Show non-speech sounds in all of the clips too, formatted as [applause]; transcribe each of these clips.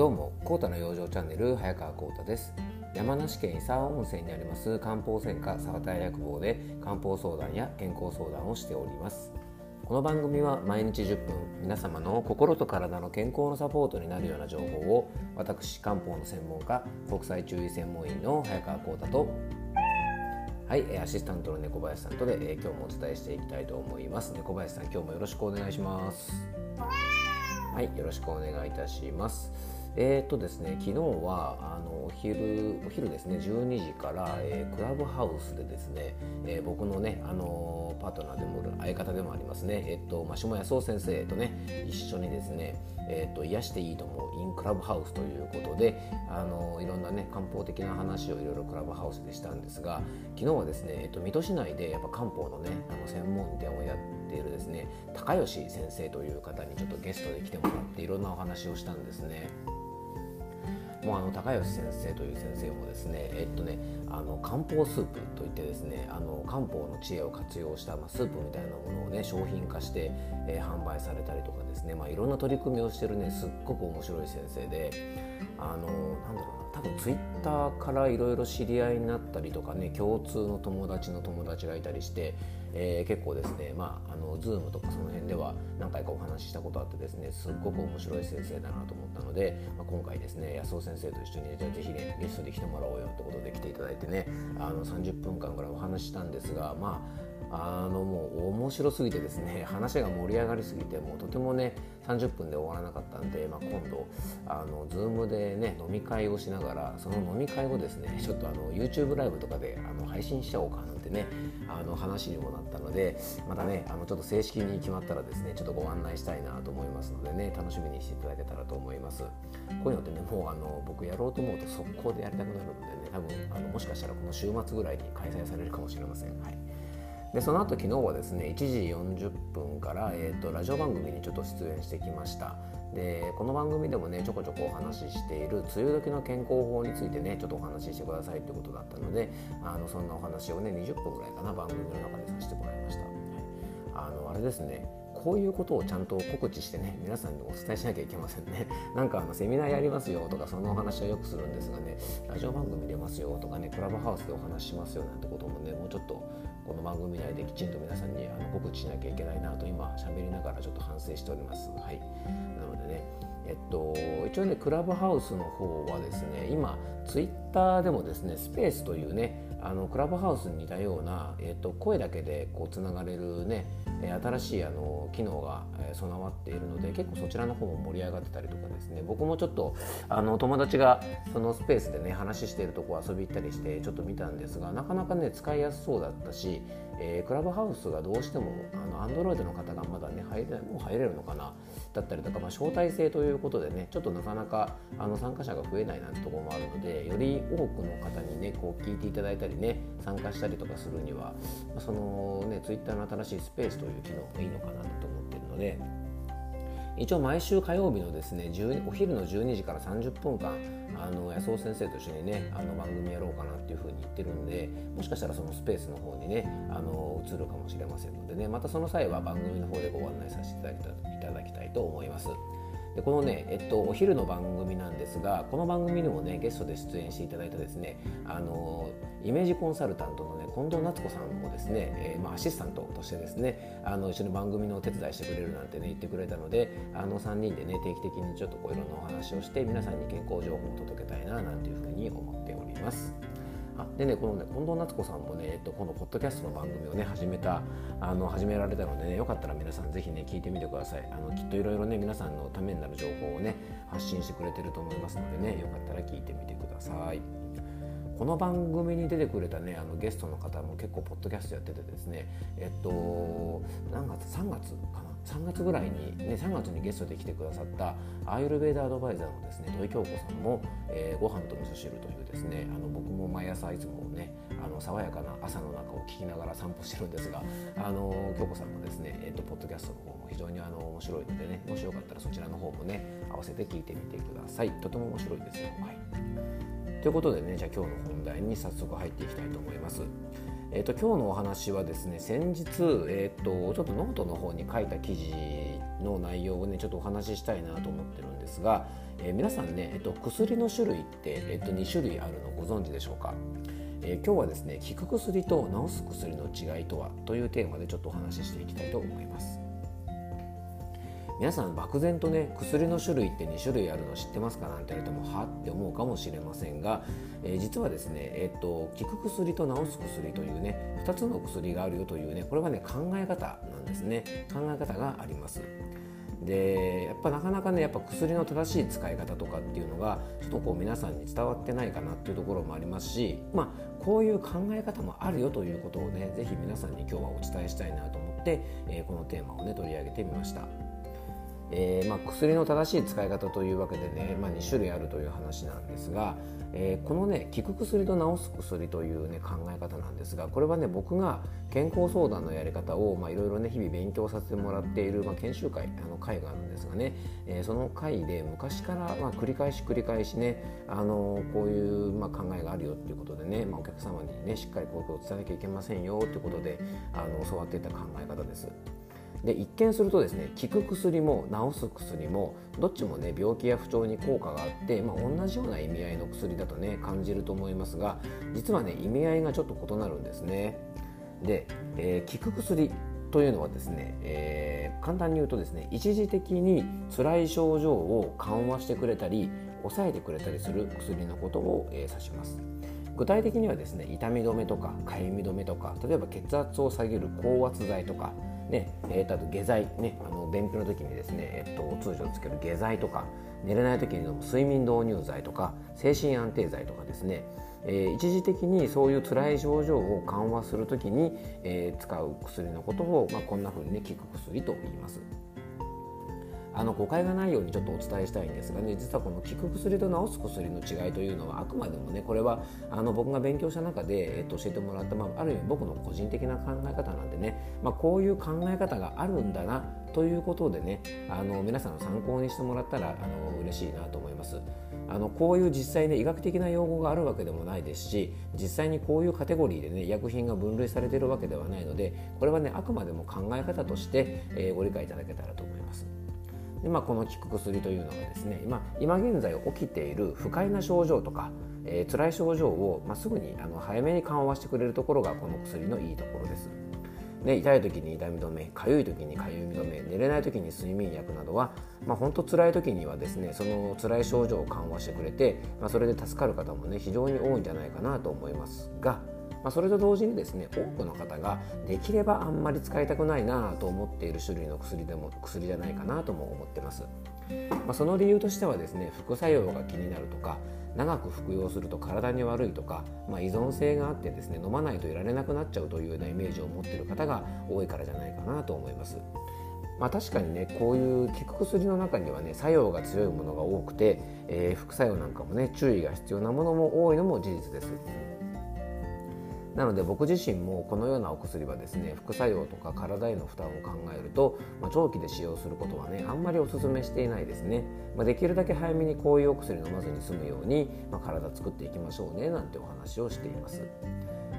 どうもコータの養生チャンネル早川コータです。山梨県伊沢温泉にあります漢方専科沢田薬房で漢方相談や健康相談をしております。この番組は毎日10分皆様の心と体の健康のサポートになるような情報を私漢方の専門家国際中医専門医の早川コータとはいアシスタントの猫林さんとで、えー、今日もお伝えしていきたいと思います。猫林さん今日もよろしくお願いします。はいよろしくお願いいたします。えーとですね、昨日はあのお昼お昼ですね12時から、えー、クラブハウスでですね、えー、僕のね、あのー、パートナーでも相方でもありますね、えっ、とまあ、下谷総先生とね一緒にですね、えーと、癒していいと思うインクラブハウスということで、あのいろんなね漢方的な話をいろいろクラブハウスでしたんですが昨日はですね、えーと、水戸市内でやっぱ漢方のねあの専門店をやっているですね高吉先生という方にちょっとゲストで来てもらっていろんなお話をしたんですね。もうあの高吉先生という先生もですねえっとねあの漢方スープといってですねあの漢方の知恵を活用した、まあ、スープみたいなものをね商品化して、えー、販売されたりとかですね、まあ、いろんな取り組みをしてるねすっごく面白い先生であのなんだろうな多分ツイッターからいろいろ知り合いになったりとかね共通の友達の友達がいたりしてえー、結構ですねまああの Zoom とかその辺では何回かお話ししたことあってですねすっごく面白い先生だなと思ったので、まあ、今回ですね安尾先生と一緒にじゃあぜひねゲストで来てもらおうよってことで来ていただいてねあの30分間ぐらいお話ししたんですがまああのもう面白すぎてですね [laughs] 話が盛り上がりすぎてもうとてもね30分で終わらなかったんで、まあ、今度あの Zoom でね飲み会をしながらその飲み会をですね [laughs] ちょっとあの YouTube ライブとかであの配信しちゃおうかなんてねあの話にもなったのでまたねあのちょっと正式に決まったらですねちょっとご案内したいなと思いますのでね楽しみにしていただけたらと思いますこういうのってねもうあの僕やろうと思うと速攻でやりたくなるのでね多分あのもしかしたらこの週末ぐらいに開催されるかもしれません。はいでその後昨日はですね1時40分から、えーと、ラジオ番組にちょっと出演してきました。でこの番組でもねちょこちょこお話ししている梅雨時の健康法についてねちょっとお話ししてくださいってことだったのであのそんなお話をね20分ぐらいかな番組の中でさせてもらいました、はい、あのあれですねこういうことをちゃんと告知してね皆さんにお伝えしなきゃいけませんね。[laughs] なんかあのセミナーやりますよとかそのお話はよくするんですがねラジオ番組出ますよとかねクラブハウスでお話ししますよなんてこともねもうちょっとこの番組内できちんと皆さんにあの告知しなきゃいけないなと今喋りながらちょっと反省しております。はい。なのでねえっと、一応ねクラブハウスの方はですね今ツイッターでもですねスペースというねあのクラブハウスに似たような、えっと、声だけでこうつながれるね新しいあの機能が備わっているので結構そちらの方も盛り上がってたりとかですね僕もちょっとあの友達がそのスペースでね話しているとこ遊び行ったりしてちょっと見たんですがなかなかね使いやすそうだったし、えー、クラブハウスがどうしてもあの Android の方がまだね入れもう入れるのかなだったりとか、まあ、招待制ということでねちょっとなかなかあの参加者が増えないなんてところもあるのでより多くの方にねこう聞いていただいたりね参加したりとかするには、ま、そのね Twitter の新しいスペースという機能もいいのかなと思ってるので一応毎週火曜日のですねお昼の12時から30分間あの安尾先生と一緒にねあの番組やろうかなっていうふうに言ってるんでもしかしたらそのスペースの方にねあの移るかもしれませんのでねまたその際は番組の方でご案内させていただきたいと思います。でこのね、えっと、お昼の番組なんですがこの番組にもねゲストで出演していただいたですねあのイメージコンサルタントのね近藤夏子さんもですね、えー、まあ、アシスタントとしてですねあの一緒に番組のお手伝いしてくれるなんてね言ってくれたのであの3人でね定期的にちょっとこういろんなお話をして皆さんに健康情報を届けたいななんていうふうに思っております。あでねこのね近藤夏子さんもね、えっと、このポッドキャストの番組をね始めたあの始められたのでねよかったら皆さんぜひね聞いてみてください。あのきっといろいろね皆さんのためになる情報をね発信してくれてると思いますのでねよかったら聞いてみてください。この番組に出てくれたねあのゲストの方も結構ポッドキャストやっててですねえっと何月？3月かな？3月ぐらいに、ね、3月にゲストで来てくださったアーユルベーダーアドバイザーのですね土井京子さんも、えー、ご飯と味噌汁というですねあの僕も毎朝いつもねあの爽やかな朝の中を聞きながら散歩してるんですがあの京子さんのですね、えーと、ポッドキャストの方も非常にあの面白いのでねもしよかったらそちらの方もね合わせて聞いてみてくださいとても面白いですよ。はいということでねじゃあ今日の本題に早速入っていきたいと思います。えーと、今日のお話はですね先日、えーと、ちょっとノートの方に書いた記事の内容をねちょっとお話ししたいなと思ってるんですが、えー、皆さんね、えっと、薬の種類って、えっと、2種類あるのご存知でしょうか、えー、今日はですね効く薬と治す薬の違いとはというテーマでちょっとお話ししていきたいと思います。皆さん漠然とね薬の種類って2種類あるの知ってますかなんて言われてもはって思うかもしれませんが、えー、実はですね、えー、っと効く薬と治す薬というね2つの薬があるよというねこれはね考え方なんですね考え方があります。でやっぱなかなかねやっぱ薬の正しい使い方とかっていうのがちょっとこう皆さんに伝わってないかなっていうところもありますしまあこういう考え方もあるよということをね是非皆さんに今日はお伝えしたいなと思って、えー、このテーマをね取り上げてみました。えー、まあ、薬の正しい使い方というわけでね、まあ、2種類あるという話なんですが、えー、このね効く薬と治す薬という、ね、考え方なんですがこれはね僕が健康相談のやり方をいろいろね日々勉強させてもらっている、まあ、研修会あの会があるんですがね、えー、その会で昔から、まあ、繰り返し繰り返しねあのこういう、まあ、考えがあるよっていうことでね、まあ、お客様にねしっかりこういうことを伝えなきゃいけませんよということであの教わっていた考え方です。で一見するとですね効く薬も治す薬もどっちもね病気や不調に効果があって、まあ、同じような意味合いの薬だとね感じると思いますが実はね意味合いがちょっと異なるんですね。で、えー、効く薬というのはですね、えー、簡単に言うとですね一時的に辛い症状を緩和してくれたり抑えてくれたりする薬のことを、えー、指します。具体的にはですね痛み止めとかかゆみ止めとか例えば血圧を下げる高圧剤とかねえー、とあと下剤、ね、あの便秘の時にですね、えーと、通常つける下剤とか寝れない時に飲む睡眠導入剤とか精神安定剤とかですね、えー、一時的にそういう辛い症状を緩和する時に、えー、使う薬のことを、まあ、こんな風にね効く薬と言います。あの誤解がないようにちょっとお伝えしたいんですがね実はこの効く薬と治す薬の違いというのはあくまでもねこれはあの僕が勉強した中で、えっと、教えてもらった、まあ、ある意味僕の個人的な考え方なんでね、まあ、こういう考え方があるんだなということでねあの皆さんの参考にしてもらったらあの嬉しいなと思います。あのこういう実際ね医学的な用語があるわけでもないですし実際にこういうカテゴリーでね医薬品が分類されているわけではないのでこれはねあくまでも考え方として、えー、ご理解いただけたらと思います。で、まあ、この効く薬というのがですね今今現在起きている不快な症状とか、えー、辛い症状を、まあ、すぐにあの早めに緩和してくれるところがこの薬のいいところです。で痛い時に痛み止めかゆい時にかゆみ止め寝れない時に睡眠薬などは、まあ、本当辛い時にはですねその辛い症状を緩和してくれて、まあ、それで助かる方もね非常に多いんじゃないかなと思いますがまあ、それと同時にですね多くの方ができればあんまり使いたくないなと思っている種類の薬でも薬じゃないかなとも思ってます。まあ、その理由としてはですね副作用が気になるとか長く服用すると体に悪いとか、まあ、依存性があってですね飲まないといられなくなっちゃうというようなイメージを持っている方が多いからじゃないかなと思います。まあ、確かにねこういう効く薬の中にはね作用が強いものが多くて、えー、副作用なんかもね注意が必要なものも多いのも事実です。なので僕自身もこのようなお薬はですね副作用とか体への負担を考えると、まあ、長期で使用することはねあんまりお勧めしていないですね、まあ、できるだけ早めにこういうお薬飲まずに済むように、まあ、体作っていきましょうねなんてお話をしています。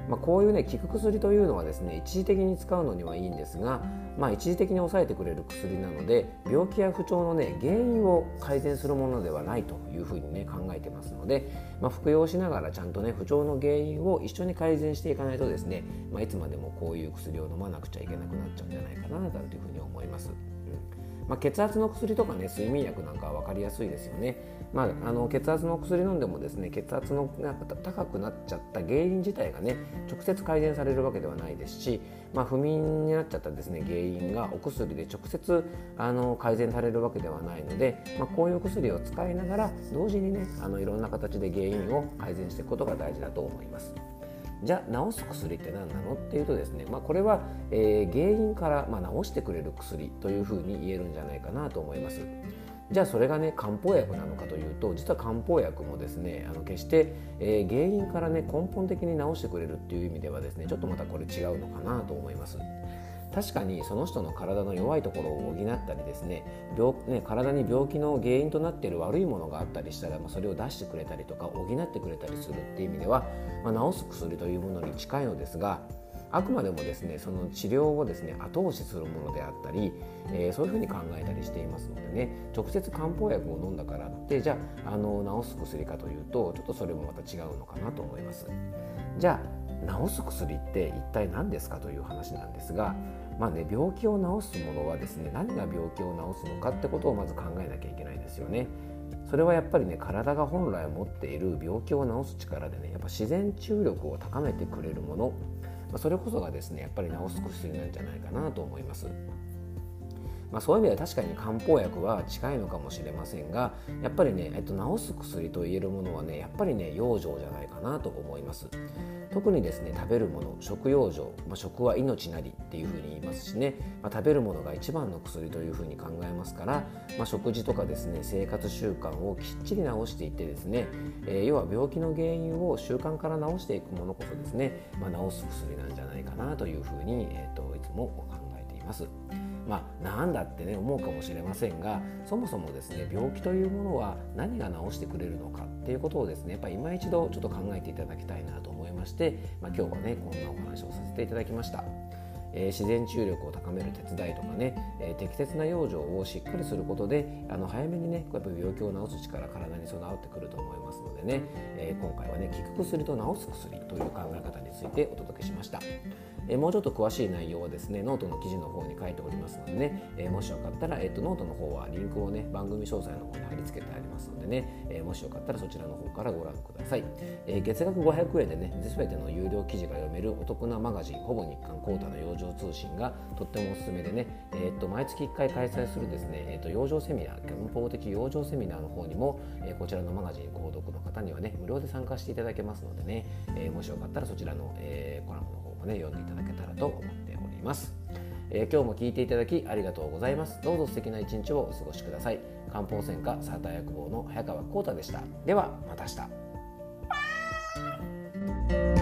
まあ、こういうね効く薬というのはですね一時的に使うのにはいいんですが、まあ、一時的に抑えてくれる薬なので病気や不調のね原因を改善するものではないというふうにね考えてますので、まあ、服用しながらちゃんとね不調の原因を一緒に改善していかないとですね、まあ、いつまでもこういう薬を飲まなくちゃいけなくなっちゃうんじゃないかなというふうに思います。うんまあ、血圧の薬とかね睡眠薬なんかは分かりやすいですよね。まあ、あの血圧の薬飲んでもですね血圧の高くなっちゃった原因自体がね直接改善されるわけではないですし、まあ、不眠になっちゃったですね原因がお薬で直接あの改善されるわけではないので、まあ、こういうお薬を使いながら同時にねあのいろんな形で原因を改善していくことが大事だと思います。じゃあ治す薬って何なのっていうとですね、まあ、これは、えー、原因から、まあ、治してくれる薬というふうに言えるんじゃないかなと思います。じゃあそれがね漢方薬なのかというと実は漢方薬もですねあの決して、えー、原因からね根本的に治してくれるっていう意味ではですねちょっとまたこれ違うのかなと思います。確かにその人の体の弱いところを補ったりですね病ね体に病気の原因となっている悪いものがあったりしたら、まあ、それを出してくれたりとか補ってくれたりするっていう意味では、まあ、治す薬というものに近いのですがあくまでもですねその治療をですね後押しするものであったり、えー、そういうふうに考えたりしていますのでね直接漢方薬を飲んだからってじゃああの治す薬かというとちょっとそれもまた違うのかなと思います。じゃあ治す薬って一体何ですかという話なんですがまあね、病気を治すものはですね何が病気を治すのかってことをまず考えなきゃいけないんですよね。それはやっぱりね体が本来持っている病気を治す力でねやっぱ自然治癒力を高めてくれるもの、まあ、それこそがですねやっぱり治す薬なんじゃないかなと思います。まあ、そういう意味では確かに漢方薬は近いのかもしれませんがやっぱりね、えっと、治す薬といえるものはねやっぱりね養生じゃないかなと思います。特にですね食べるもの食用上、まあ、食は命なりっていうふうに言いますしね、まあ、食べるものが一番の薬というふうに考えますから、まあ、食事とかですね生活習慣をきっちり直していってですね、えー、要は病気の原因を習慣から治していくものこそですね、まあ、治す薬なんじゃないかなというふうに、えーと、いつも考えています。まあ、なんだってね思うかもしれませんがそもそもですね病気というものは何が治してくれるのかっていうことをですねやっぱり今一度ちょっと考えていただきたいなと思いまして、まあ、今日はねこんなお話をさせていただきました。えー、自然治癒力を高める手伝いとかね、えー、適切な養生をしっかりすることであの早めにねやっぱ病気を治す力体に備わってくると思いますのでね、えー、今回はね効く薬と治す薬という考え方についてお届けしました。えもうちょっと詳しい内容はですねノートの記事の方に書いておりますのでね、えもしよかったら、えーと、ノートの方はリンクをね番組詳細の方に貼り付けてありますのでね、えもしよかったらそちらの方からご覧ください、え月額500円でね全ての有料記事が読めるお得なマガジンほぼ日刊コータの養生通信がとってもおすすめでね、えーと、毎月1回開催するですね、えーと、養生セミナー憲法的養生セミナーの方にも、え、こちらのマガジン購読の方にはね無料で参加していただけますのでね、え、もしよかったらそちらの、えコラムの方もね読んでいただけたらと思っております、えー、今日も聞いていただきありがとうございます。どうぞ素敵な一日をお過ごしください。漢方専科サーター薬房の早川浩太でした。ではまた明日。